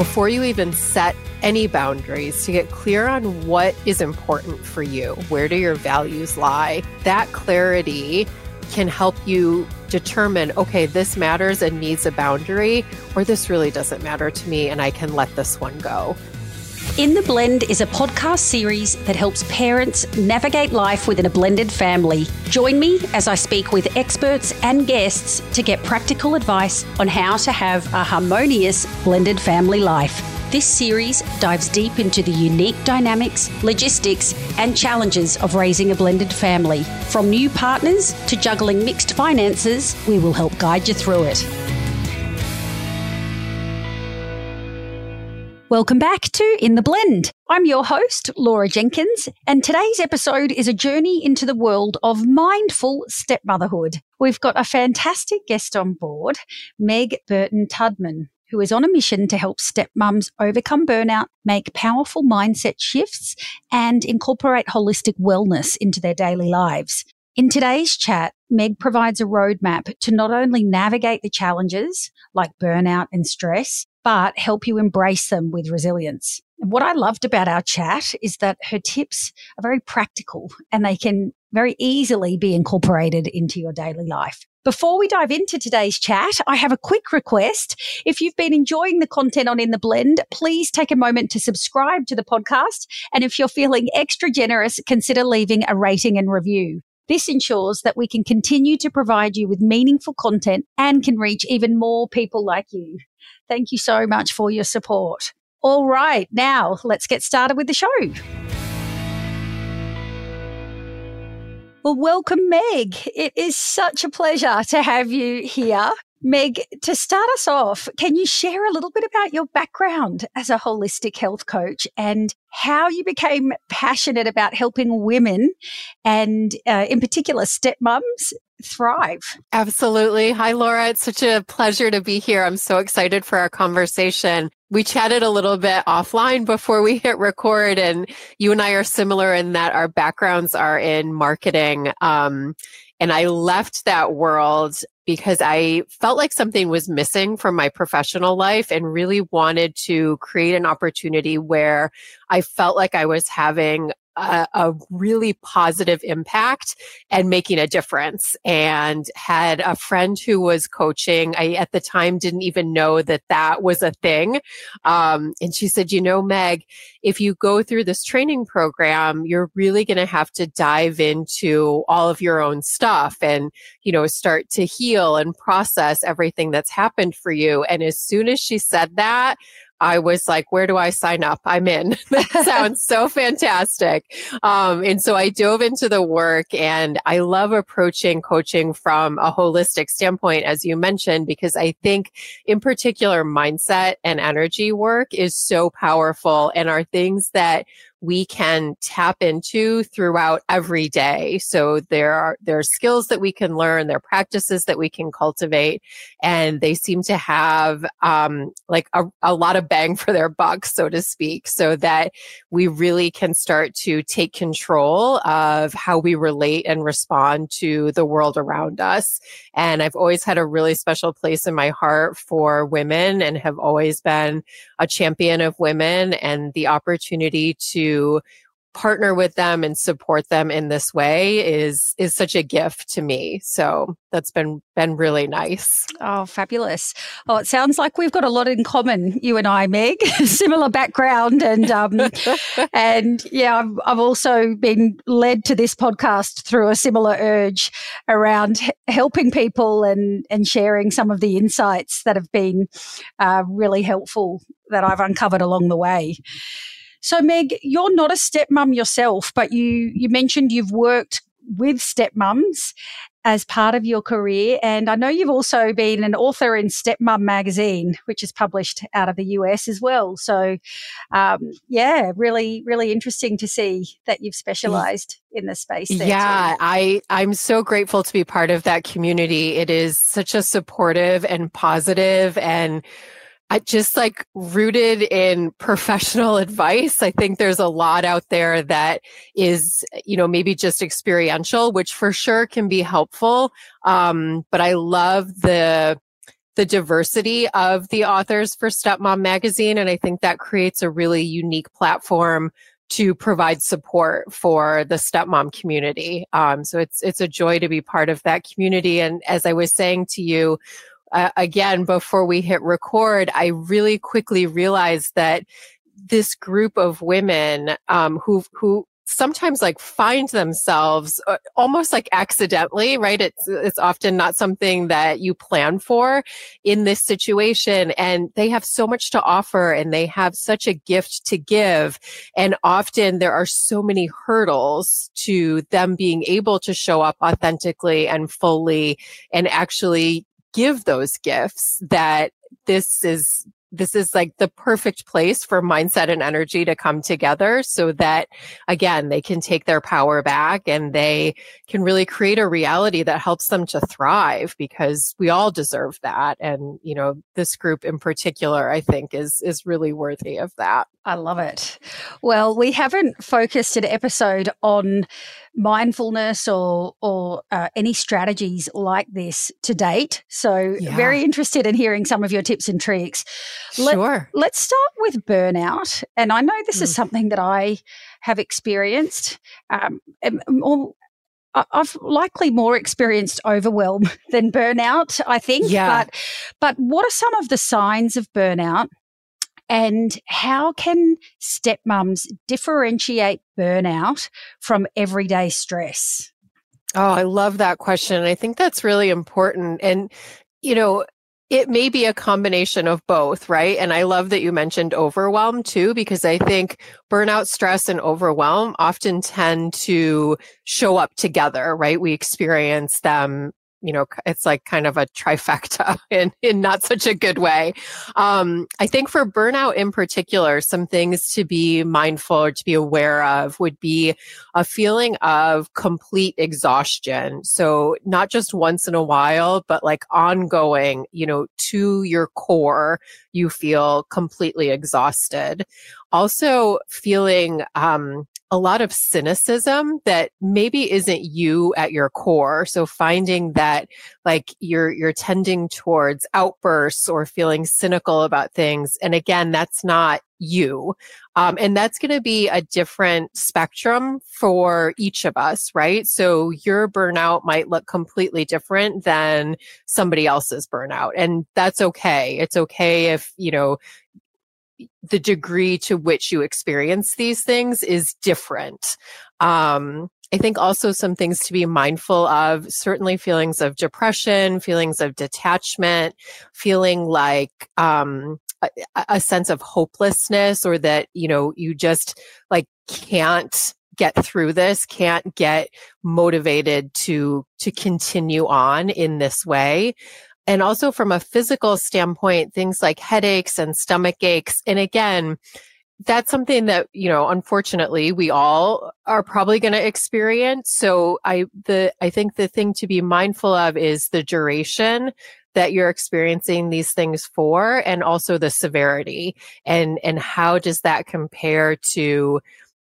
before you even set any boundaries to get clear on what is important for you. Where do your values lie? That clarity can help you determine okay, this matters and needs a boundary, or this really doesn't matter to me and I can let this one go. In the Blend is a podcast series that helps parents navigate life within a blended family. Join me as I speak with experts and guests to get practical advice on how to have a harmonious blended family life. This series dives deep into the unique dynamics, logistics, and challenges of raising a blended family. From new partners to juggling mixed finances, we will help guide you through it. Welcome back to In the Blend. I'm your host, Laura Jenkins, and today's episode is a journey into the world of mindful stepmotherhood. We've got a fantastic guest on board, Meg Burton Tudman who is on a mission to help stepmoms overcome burnout, make powerful mindset shifts, and incorporate holistic wellness into their daily lives. In today's chat, Meg provides a roadmap to not only navigate the challenges like burnout and stress, but help you embrace them with resilience. What I loved about our chat is that her tips are very practical and they can very easily be incorporated into your daily life. Before we dive into today's chat, I have a quick request. If you've been enjoying the content on In the Blend, please take a moment to subscribe to the podcast. And if you're feeling extra generous, consider leaving a rating and review. This ensures that we can continue to provide you with meaningful content and can reach even more people like you. Thank you so much for your support. All right, now let's get started with the show. Well, welcome, Meg. It is such a pleasure to have you here. Meg, to start us off, can you share a little bit about your background as a holistic health coach and how you became passionate about helping women and, uh, in particular, stepmoms thrive? Absolutely. Hi, Laura. It's such a pleasure to be here. I'm so excited for our conversation. We chatted a little bit offline before we hit record, and you and I are similar in that our backgrounds are in marketing. Um, and I left that world because I felt like something was missing from my professional life and really wanted to create an opportunity where I felt like I was having a, a, really positive impact and making a difference and had a friend who was coaching. I at the time didn't even know that that was a thing. Um, and she said you know meg if you go through this training program you're really going to have to dive into all of your own stuff and you know start to heal and process everything that's happened for you. And as soon as she said that I was like, where do I sign up? I'm in. that sounds so fantastic. Um, and so I dove into the work and I love approaching coaching from a holistic standpoint, as you mentioned, because I think in particular mindset and energy work is so powerful and are things that we can tap into throughout every day. So there are there are skills that we can learn, there are practices that we can cultivate, and they seem to have um, like a, a lot of bang for their buck, so to speak, so that we really can start to take control of how we relate and respond to the world around us. And I've always had a really special place in my heart for women and have always been a champion of women and the opportunity to partner with them and support them in this way is is such a gift to me. So that's been been really nice. Oh fabulous. Oh it sounds like we've got a lot in common you and i meg. Similar background and um and yeah I've, I've also been led to this podcast through a similar urge around helping people and and sharing some of the insights that have been uh, really helpful that i've uncovered along the way so, Meg, you're not a stepmom yourself, but you you mentioned you've worked with stepmoms as part of your career. And I know you've also been an author in Stepmom magazine, which is published out of the US as well. So, um, yeah, really, really interesting to see that you've specialized in the space. yeah, too. I I'm so grateful to be part of that community. It is such a supportive and positive and I just like rooted in professional advice. I think there's a lot out there that is, you know, maybe just experiential, which for sure can be helpful. Um, but I love the the diversity of the authors for Stepmom Magazine. And I think that creates a really unique platform to provide support for the stepmom community. Um, so it's it's a joy to be part of that community. And as I was saying to you, uh, again before we hit record, I really quickly realized that this group of women um, who who sometimes like find themselves uh, almost like accidentally right? It's it's often not something that you plan for in this situation and they have so much to offer and they have such a gift to give and often there are so many hurdles to them being able to show up authentically and fully and actually give those gifts that this is this is like the perfect place for mindset and energy to come together so that again they can take their power back and they can really create a reality that helps them to thrive because we all deserve that and you know this group in particular i think is is really worthy of that I love it. Well, we haven't focused an episode on mindfulness or or uh, any strategies like this to date. So, yeah. very interested in hearing some of your tips and tricks. Let, sure. Let's start with burnout, and I know this mm. is something that I have experienced. Um, more, I've likely more experienced overwhelm than burnout, I think. Yeah. But but what are some of the signs of burnout? And how can stepmoms differentiate burnout from everyday stress? Oh, I love that question. I think that's really important. And, you know, it may be a combination of both, right? And I love that you mentioned overwhelm too, because I think burnout, stress, and overwhelm often tend to show up together, right? We experience them you know, it's like kind of a trifecta in, in not such a good way. Um, I think for burnout in particular, some things to be mindful or to be aware of would be a feeling of complete exhaustion. So not just once in a while, but like ongoing, you know, to your core, you feel completely exhausted. Also feeling, um, a lot of cynicism that maybe isn't you at your core. So finding that like you're, you're tending towards outbursts or feeling cynical about things. And again, that's not you. Um, and that's going to be a different spectrum for each of us, right? So your burnout might look completely different than somebody else's burnout. And that's okay. It's okay if, you know, the degree to which you experience these things is different. Um, I think also some things to be mindful of, certainly feelings of depression, feelings of detachment, feeling like, um, a, a sense of hopelessness or that, you know, you just like can't get through this, can't get motivated to, to continue on in this way. And also from a physical standpoint, things like headaches and stomach aches. And again, that's something that, you know, unfortunately we all are probably going to experience. So I, the, I think the thing to be mindful of is the duration that you're experiencing these things for and also the severity and, and how does that compare to,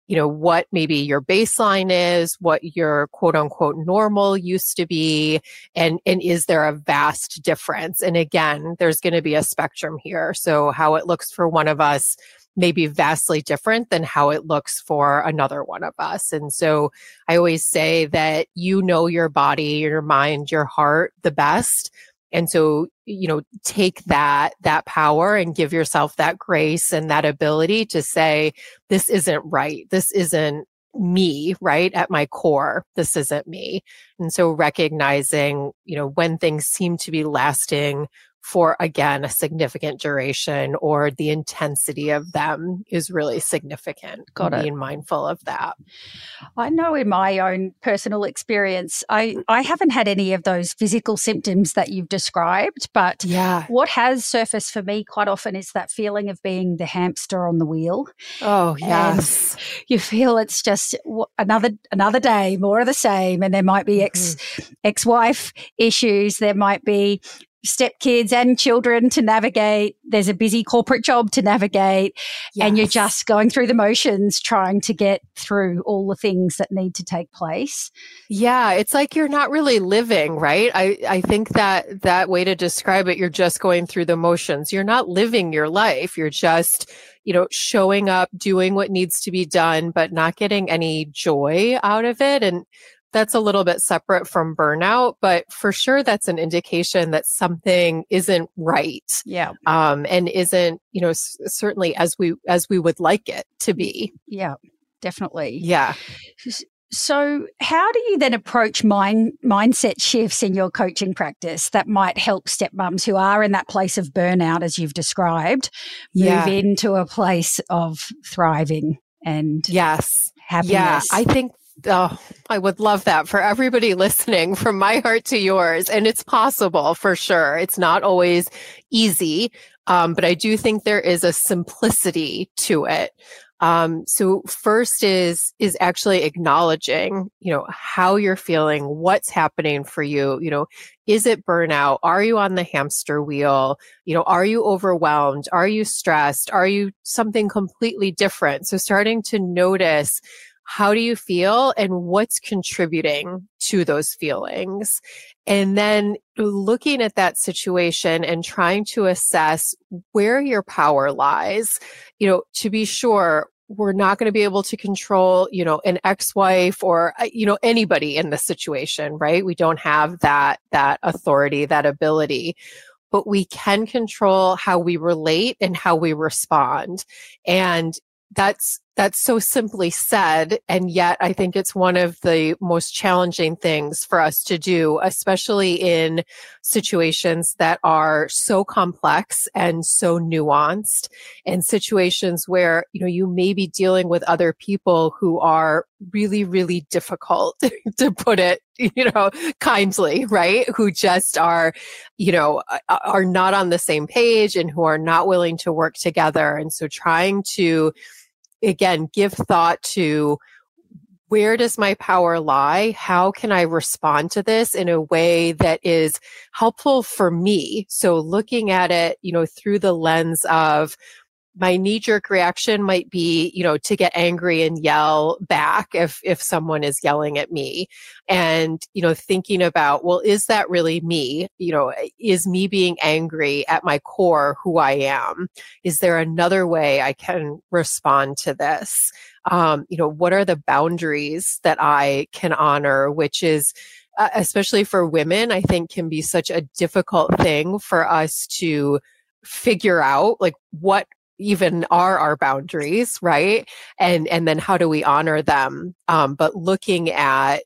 you know, what maybe your baseline is, what your quote unquote normal used to be, and, and is there a vast difference? And again, there's going to be a spectrum here. So how it looks for one of us may be vastly different than how it looks for another one of us. And so I always say that you know your body, your mind, your heart the best. And so, you know, take that, that power and give yourself that grace and that ability to say, this isn't right. This isn't me, right? At my core, this isn't me. And so recognizing, you know, when things seem to be lasting for again a significant duration or the intensity of them is really significant. Got it. Being mindful of that. I know in my own personal experience, I, I haven't had any of those physical symptoms that you've described, but yeah. what has surfaced for me quite often is that feeling of being the hamster on the wheel. Oh yes. And you feel it's just another another day, more of the same, and there might be ex mm-hmm. ex wife issues, there might be stepkids and children to navigate. There's a busy corporate job to navigate. Yes. And you're just going through the motions trying to get through all the things that need to take place. Yeah, it's like you're not really living, right? I, I think that that way to describe it, you're just going through the motions. You're not living your life. You're just you know, showing up, doing what needs to be done, but not getting any joy out of it. And that's a little bit separate from burnout, but for sure that's an indication that something isn't right. Yeah. Um, and isn't, you know, s- certainly as we, as we would like it to be. Yeah, definitely. Yeah. So, how do you then approach mind, mindset shifts in your coaching practice that might help stepmoms who are in that place of burnout, as you've described, move yeah. into a place of thriving and yes, happiness? Yeah, I think Oh, I would love that for everybody listening from my heart to yours. And it's possible for sure. It's not always easy. Um, but I do think there is a simplicity to it. Um, so first is, is actually acknowledging, you know, how you're feeling, what's happening for you. You know, is it burnout? Are you on the hamster wheel? You know, are you overwhelmed? Are you stressed? Are you something completely different? So starting to notice how do you feel and what's contributing to those feelings? And then looking at that situation and trying to assess where your power lies, you know, to be sure we're not going to be able to control, you know, an ex-wife or, uh, you know, anybody in the situation, right? We don't have that, that authority, that ability but we can control how we relate and how we respond. And that's that's so simply said and yet i think it's one of the most challenging things for us to do especially in situations that are so complex and so nuanced and situations where you know you may be dealing with other people who are really really difficult to put it you know kindly right? Who just are you know are not on the same page and who are not willing to work together. And so trying to again, give thought to where does my power lie? How can I respond to this in a way that is helpful for me? So looking at it, you know, through the lens of my knee jerk reaction might be, you know, to get angry and yell back if, if someone is yelling at me. And, you know, thinking about, well, is that really me? You know, is me being angry at my core who I am? Is there another way I can respond to this? Um, you know, what are the boundaries that I can honor, which is, uh, especially for women, I think can be such a difficult thing for us to figure out like what even are our boundaries right and and then how do we honor them um, but looking at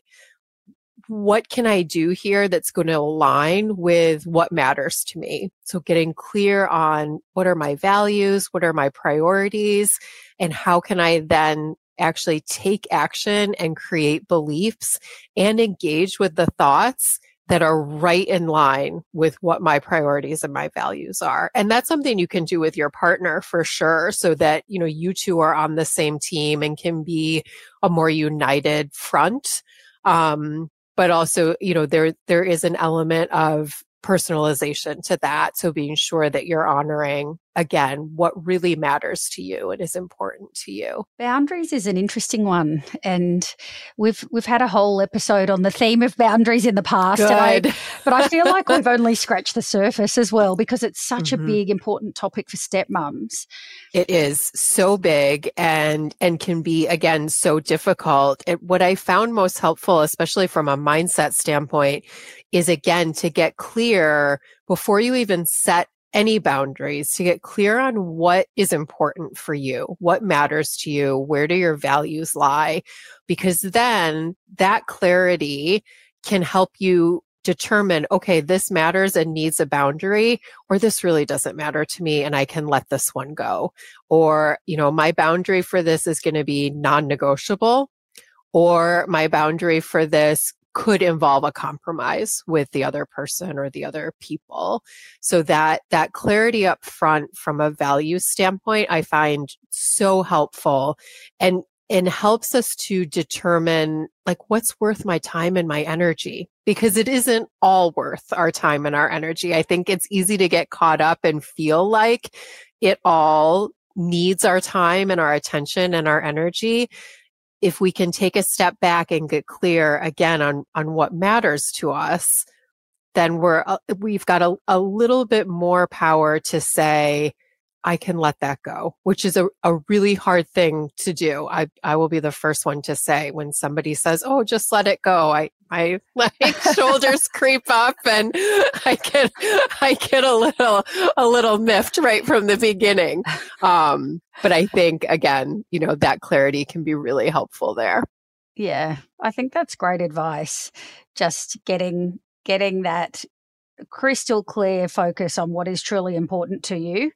what can I do here that's going to align with what matters to me? So getting clear on what are my values? What are my priorities? And how can I then actually take action and create beliefs and engage with the thoughts that are right in line with what my priorities and my values are. And that's something you can do with your partner for sure so that, you know, you two are on the same team and can be a more united front. Um, but also, you know, there, there is an element of personalization to that. So being sure that you're honoring again what really matters to you and is important to you. Boundaries is an interesting one and we've we've had a whole episode on the theme of boundaries in the past I, but I feel like we've only scratched the surface as well because it's such mm-hmm. a big important topic for stepmoms. It is so big and and can be again so difficult. It, what I found most helpful especially from a mindset standpoint is again to get clear before you even set any boundaries to get clear on what is important for you, what matters to you, where do your values lie? Because then that clarity can help you determine, okay, this matters and needs a boundary, or this really doesn't matter to me and I can let this one go. Or, you know, my boundary for this is going to be non negotiable, or my boundary for this could involve a compromise with the other person or the other people. So that, that clarity up front from a value standpoint, I find so helpful. And and helps us to determine like what's worth my time and my energy because it isn't all worth our time and our energy. I think it's easy to get caught up and feel like it all needs our time and our attention and our energy. If we can take a step back and get clear again on, on what matters to us, then we're, uh, we've got a, a little bit more power to say, I can let that go, which is a, a really hard thing to do. I, I will be the first one to say when somebody says, Oh, just let it go. I, my like shoulders creep up and I get, I get a little, a little miffed right from the beginning. Um, but I think again, you know, that clarity can be really helpful there. Yeah. I think that's great advice. Just getting, getting that crystal clear focus on what is truly important to you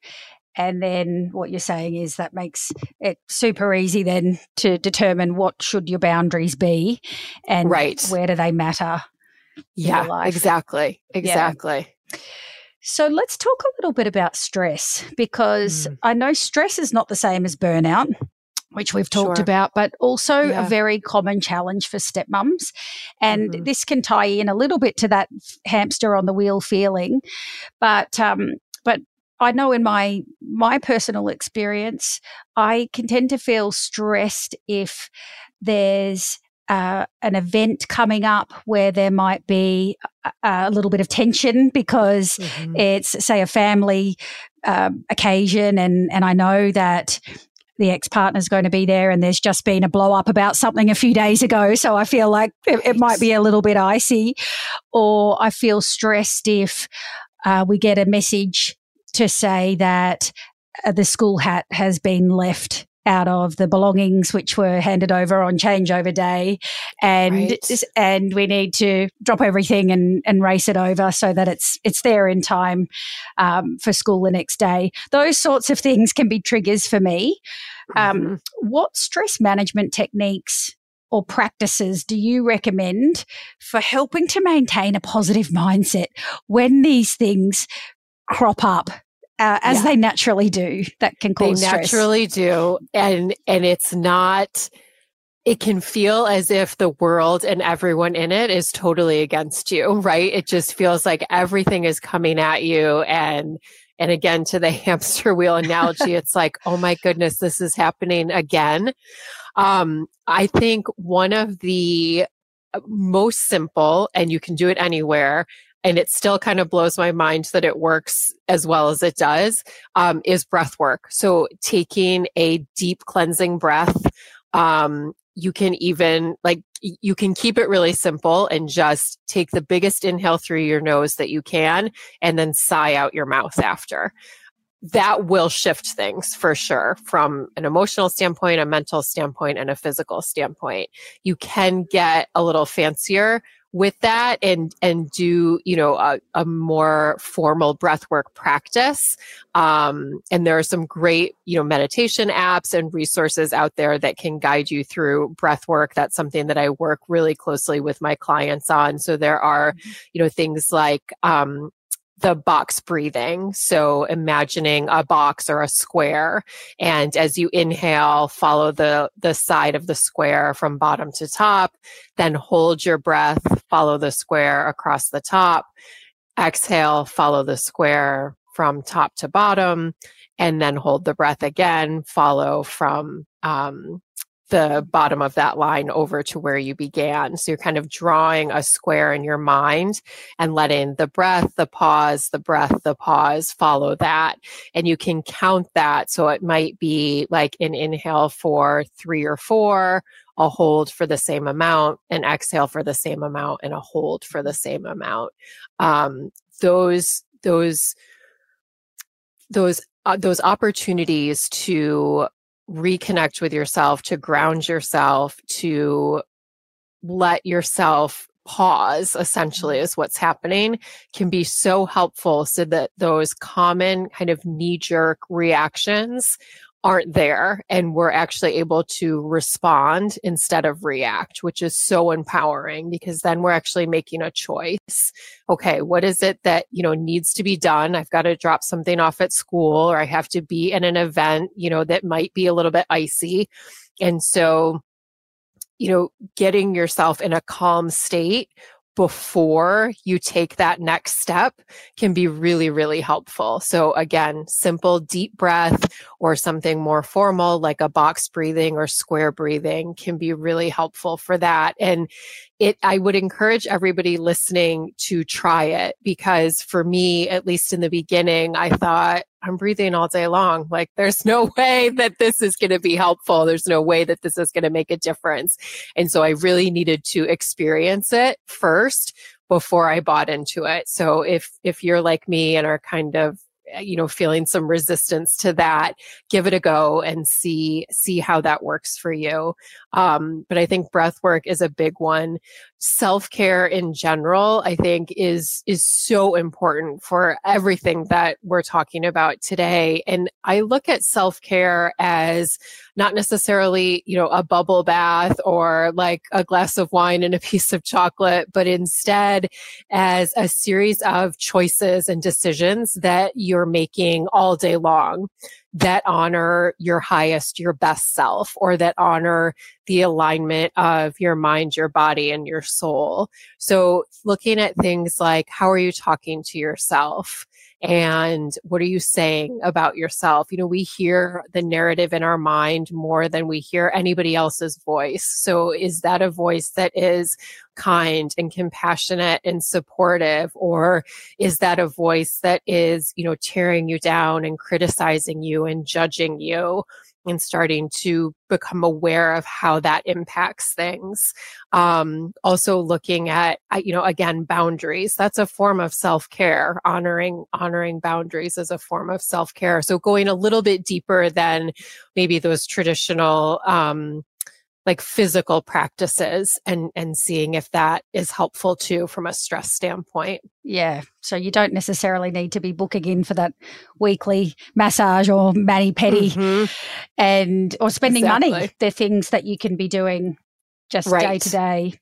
and then what you're saying is that makes it super easy then to determine what should your boundaries be and right. where do they matter yeah exactly exactly yeah. so let's talk a little bit about stress because mm. i know stress is not the same as burnout which we've talked sure. about, but also yeah. a very common challenge for stepmoms. And mm-hmm. this can tie in a little bit to that hamster on the wheel feeling. But um, but I know in my my personal experience, I can tend to feel stressed if there's uh, an event coming up where there might be a, a little bit of tension because mm-hmm. it's say a family um, occasion, and and I know that the ex partner is going to be there and there's just been a blow up about something a few days ago. So I feel like it, it might be a little bit icy, or I feel stressed if uh, we get a message to say that uh, the school hat has been left out of the belongings which were handed over on changeover day and right. and we need to drop everything and, and race it over so that it's it's there in time um, for school the next day those sorts of things can be triggers for me um, mm-hmm. what stress management techniques or practices do you recommend for helping to maintain a positive mindset when these things crop up uh, as yeah. they naturally do that can cause they stress. naturally do and and it's not it can feel as if the world and everyone in it is totally against you right it just feels like everything is coming at you and and again to the hamster wheel analogy it's like oh my goodness this is happening again um i think one of the most simple and you can do it anywhere and it still kind of blows my mind that it works as well as it does, um, is breath work. So taking a deep cleansing breath, um, you can even like you can keep it really simple and just take the biggest inhale through your nose that you can and then sigh out your mouth after that will shift things for sure from an emotional standpoint, a mental standpoint, and a physical standpoint. You can get a little fancier with that and and do you know a, a more formal breathwork practice. Um, and there are some great you know meditation apps and resources out there that can guide you through breath work that's something that i work really closely with my clients on. So there are mm-hmm. you know things like um, the box breathing. So imagining a box or a square. And as you inhale, follow the, the side of the square from bottom to top. Then hold your breath, follow the square across the top. Exhale, follow the square from top to bottom. And then hold the breath again, follow from um, the bottom of that line over to where you began. So you're kind of drawing a square in your mind and letting the breath, the pause, the breath, the pause follow that. And you can count that. So it might be like an inhale for three or four, a hold for the same amount, an exhale for the same amount, and a hold for the same amount. Um, those, those, those uh, those opportunities to reconnect with yourself, to ground yourself, to let yourself pause essentially mm-hmm. is what's happening can be so helpful so that those common kind of knee jerk reactions aren't there and we're actually able to respond instead of react, which is so empowering because then we're actually making a choice. Okay, what is it that, you know, needs to be done? I've got to drop something off at school or I have to be in an event, you know, that might be a little bit icy. And so, you know, getting yourself in a calm state before you take that next step can be really, really helpful. So again, simple deep breath or something more formal like a box breathing or square breathing can be really helpful for that. And it, I would encourage everybody listening to try it because for me, at least in the beginning, I thought I'm breathing all day long. Like there's no way that this is going to be helpful. There's no way that this is going to make a difference. And so I really needed to experience it first before I bought into it. So if, if you're like me and are kind of you know feeling some resistance to that give it a go and see see how that works for you. Um, but i think breath work is a big one self-care in general i think is is so important for everything that we're talking about today. And i look at self-care as not necessarily you know a bubble bath or like a glass of wine and a piece of chocolate but instead as a series of choices and decisions that you're making all day long that honor your highest, your best self, or that honor the alignment of your mind, your body, and your soul. So looking at things like how are you talking to yourself? And what are you saying about yourself? You know we hear the narrative in our mind more than we hear anybody else's voice. So is that a voice that is kind and compassionate and supportive? Or is that a voice that is you know tearing you down and criticizing you and judging you and starting to become aware of how that impacts things. Um, also looking at, you know, again, boundaries. That's a form of self care. Honoring, honoring boundaries is a form of self care. So going a little bit deeper than maybe those traditional, um, like physical practices and and seeing if that is helpful too from a stress standpoint. Yeah. So you don't necessarily need to be booking in for that weekly massage or mani pedi mm-hmm. and or spending exactly. money. They're things that you can be doing just right. day to day.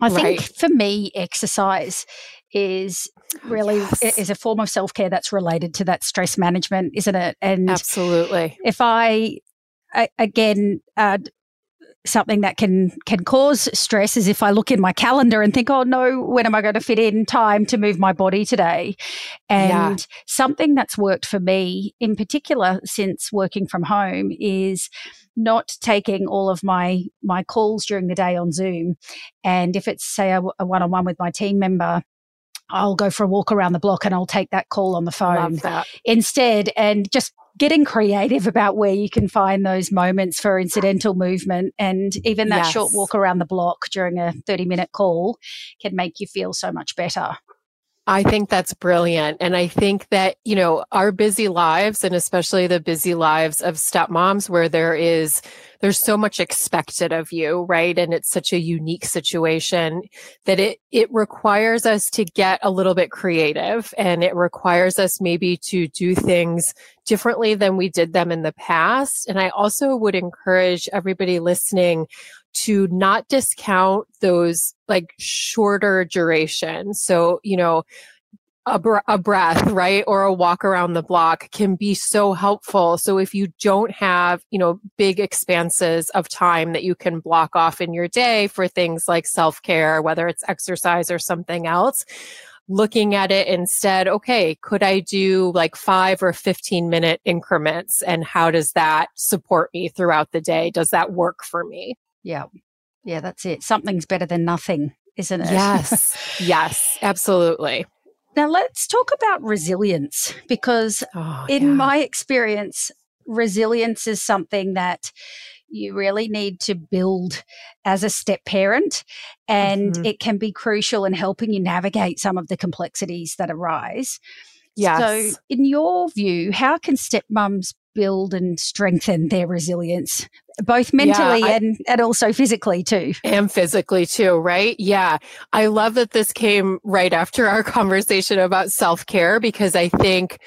I think right. for me, exercise is really yes. is a form of self care that's related to that stress management, isn't it? And absolutely, if I, I again uh, something that can can cause stress is if I look in my calendar and think, oh no, when am I going to fit in time to move my body today? And yeah. something that's worked for me in particular since working from home is not taking all of my my calls during the day on Zoom. And if it's say a, a one-on-one with my team member, I'll go for a walk around the block and I'll take that call on the phone instead and just getting creative about where you can find those moments for incidental movement and even that yes. short walk around the block during a 30 minute call can make you feel so much better. I think that's brilliant. And I think that, you know, our busy lives and especially the busy lives of stepmoms where there is, there's so much expected of you, right? And it's such a unique situation that it, it requires us to get a little bit creative and it requires us maybe to do things differently than we did them in the past. And I also would encourage everybody listening to not discount those like shorter durations. So, you know, a, br- a breath, right? Or a walk around the block can be so helpful. So if you don't have, you know, big expanses of time that you can block off in your day for things like self care, whether it's exercise or something else, looking at it instead, okay, could I do like five or 15 minute increments? And how does that support me throughout the day? Does that work for me? Yeah. Yeah, that's it. Something's better than nothing, isn't it? Yes. yes, absolutely. Now let's talk about resilience because oh, in yeah. my experience, resilience is something that you really need to build as a step parent and mm-hmm. it can be crucial in helping you navigate some of the complexities that arise. Yes. So in your view, how can stepmoms build and strengthen their resilience both mentally yeah, I, and and also physically too. And physically too right? Yeah. I love that this came right after our conversation about self-care because i think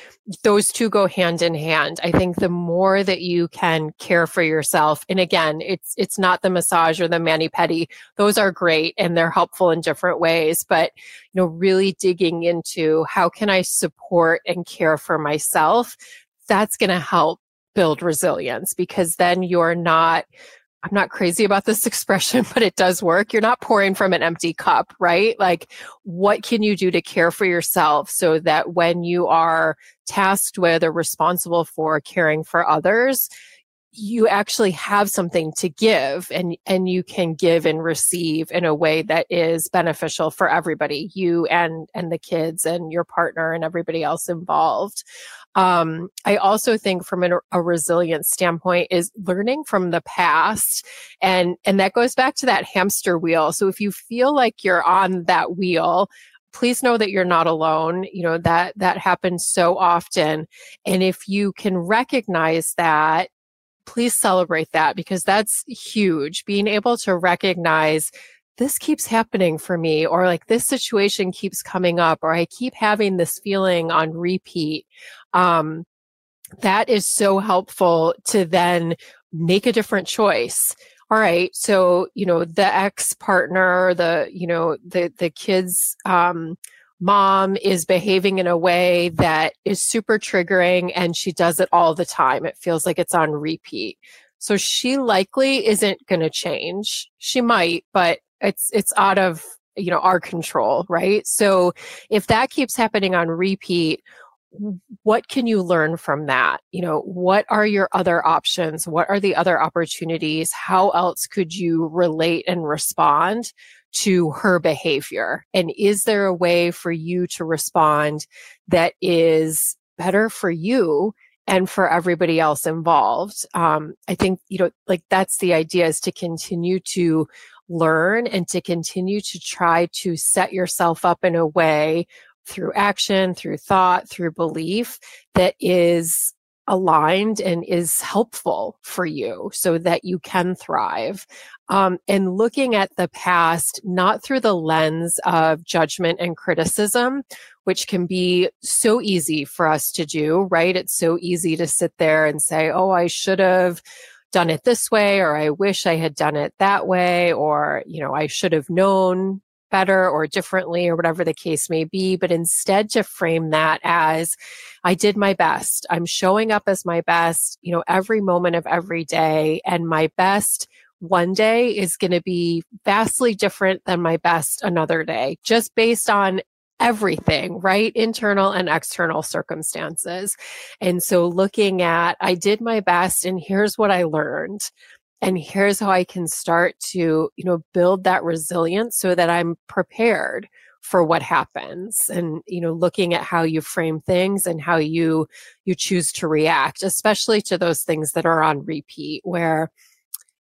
those two go hand in hand. I think the more that you can care for yourself and again it's it's not the massage or the mani pedi those are great and they're helpful in different ways but you know really digging into how can i support and care for myself that's going to help build resilience because then you're not I'm not crazy about this expression, but it does work. You're not pouring from an empty cup, right? Like, what can you do to care for yourself so that when you are tasked with or responsible for caring for others, you actually have something to give and, and you can give and receive in a way that is beneficial for everybody, you and, and the kids and your partner and everybody else involved. Um, I also think from an, a resilience standpoint is learning from the past. And, and that goes back to that hamster wheel. So if you feel like you're on that wheel, please know that you're not alone you know that that happens so often and if you can recognize that please celebrate that because that's huge. Being able to recognize this keeps happening for me or like this situation keeps coming up or i keep having this feeling on repeat um, that is so helpful to then make a different choice. All right so you know the ex partner the you know the the kids um mom is behaving in a way that is super triggering and she does it all the time. It feels like it's on repeat. So she likely isn't going to change. She might but it's it's out of you know our control right? So if that keeps happening on repeat what can you learn from that? You know, what are your other options? What are the other opportunities? How else could you relate and respond to her behavior? And is there a way for you to respond that is better for you and for everybody else involved? Um, I think, you know, like that's the idea is to continue to learn and to continue to try to set yourself up in a way through action, through thought, through belief that is aligned and is helpful for you so that you can thrive. Um, and looking at the past, not through the lens of judgment and criticism, which can be so easy for us to do, right? It's so easy to sit there and say, Oh, I should have done it this way, or I wish I had done it that way, or, you know, I should have known better or differently or whatever the case may be, but instead to frame that as I did my best. I'm showing up as my best, you know, every moment of every day and my best one day is going to be vastly different than my best another day, just based on everything, right? Internal and external circumstances. And so looking at, I did my best and here's what I learned and here's how I can start to, you know, build that resilience so that I'm prepared for what happens and you know looking at how you frame things and how you you choose to react especially to those things that are on repeat where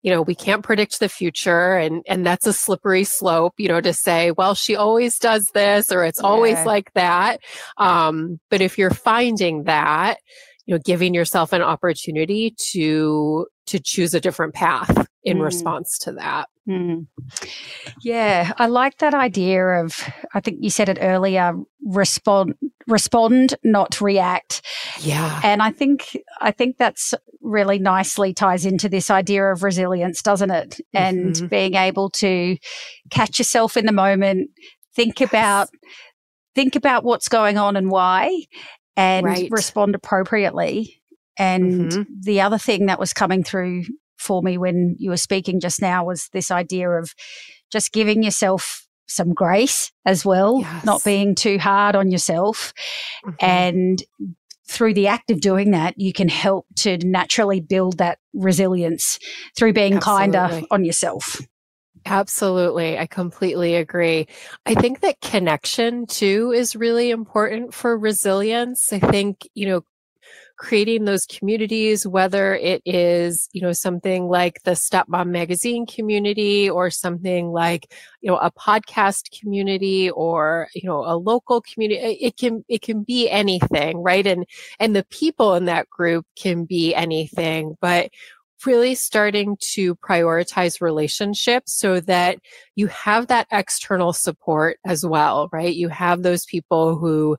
you know we can't predict the future and and that's a slippery slope you know to say well she always does this or it's yeah. always like that um but if you're finding that you know giving yourself an opportunity to to choose a different path in mm. response to that mm. yeah i like that idea of i think you said it earlier respond respond not react yeah and i think i think that's really nicely ties into this idea of resilience doesn't it and mm-hmm. being able to catch yourself in the moment think yes. about think about what's going on and why and right. respond appropriately. And mm-hmm. the other thing that was coming through for me when you were speaking just now was this idea of just giving yourself some grace as well, yes. not being too hard on yourself. Mm-hmm. And through the act of doing that, you can help to naturally build that resilience through being Absolutely. kinder on yourself. Absolutely. I completely agree. I think that connection too is really important for resilience. I think, you know, creating those communities, whether it is, you know, something like the Stepmom Magazine community or something like, you know, a podcast community or, you know, a local community. It can, it can be anything, right? And, and the people in that group can be anything, but really starting to prioritize relationships so that you have that external support as well, right? You have those people who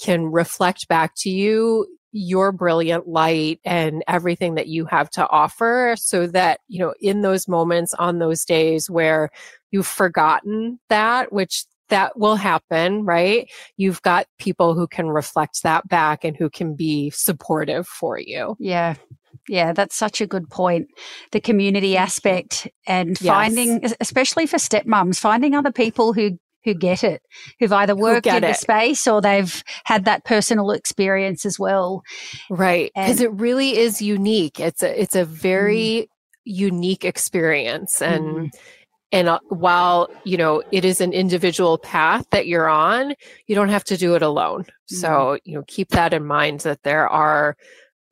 can reflect back to you your brilliant light and everything that you have to offer so that, you know, in those moments on those days where you've forgotten that, which that will happen, right? You've got people who can reflect that back and who can be supportive for you. Yeah. Yeah, that's such a good point. The community aspect and finding, especially for stepmoms, finding other people who who get it, who've either worked in it. the space or they've had that personal experience as well. Right. Because it really is unique. It's a it's a very mm. unique experience. And mm. and uh, while, you know, it is an individual path that you're on, you don't have to do it alone. Mm. So, you know, keep that in mind that there are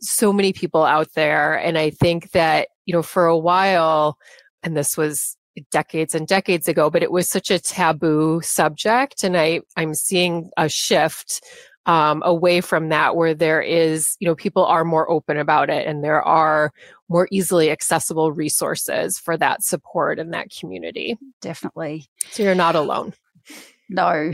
so many people out there. And I think that, you know, for a while, and this was decades and decades ago, but it was such a taboo subject. And I, I'm seeing a shift um, away from that where there is, you know, people are more open about it and there are more easily accessible resources for that support and that community. Definitely. So you're not alone. No,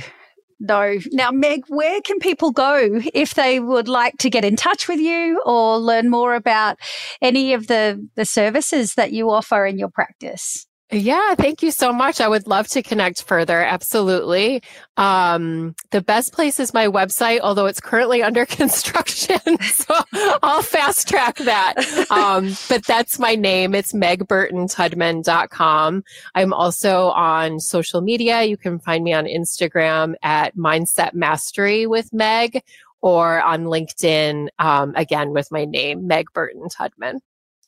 no. Now, Meg, where can people go if they would like to get in touch with you or learn more about any of the, the services that you offer in your practice? Yeah, thank you so much. I would love to connect further. Absolutely. Um, the best place is my website, although it's currently under construction. so I'll fast track that. Um, but that's my name. It's megburtontudman.com. I'm also on social media. You can find me on Instagram at Mindset Mastery with Meg or on LinkedIn, um, again, with my name, Meg Burton Tudman.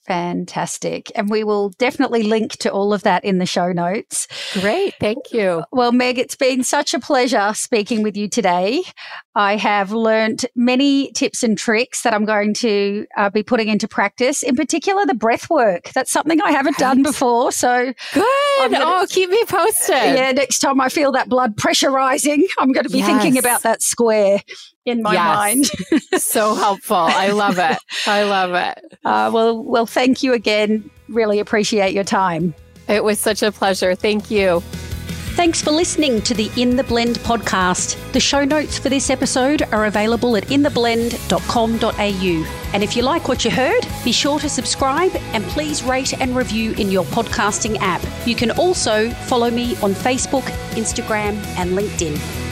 Fantastic. And we will definitely link to all of that in the show notes. Great. Thank you. Well, Meg, it's been such a pleasure speaking with you today. I have learned many tips and tricks that I'm going to uh, be putting into practice, in particular the breath work. That's something I haven't done before. So good. Gonna, oh, keep me posted. Yeah. Next time I feel that blood pressure rising, I'm going to be yes. thinking about that square in my yes. mind. so helpful. I love it. I love it. Uh, well, well, thank you again. Really appreciate your time. It was such a pleasure. Thank you. Thanks for listening to the In the Blend podcast. The show notes for this episode are available at intheblend.com.au. And if you like what you heard, be sure to subscribe and please rate and review in your podcasting app. You can also follow me on Facebook, Instagram, and LinkedIn.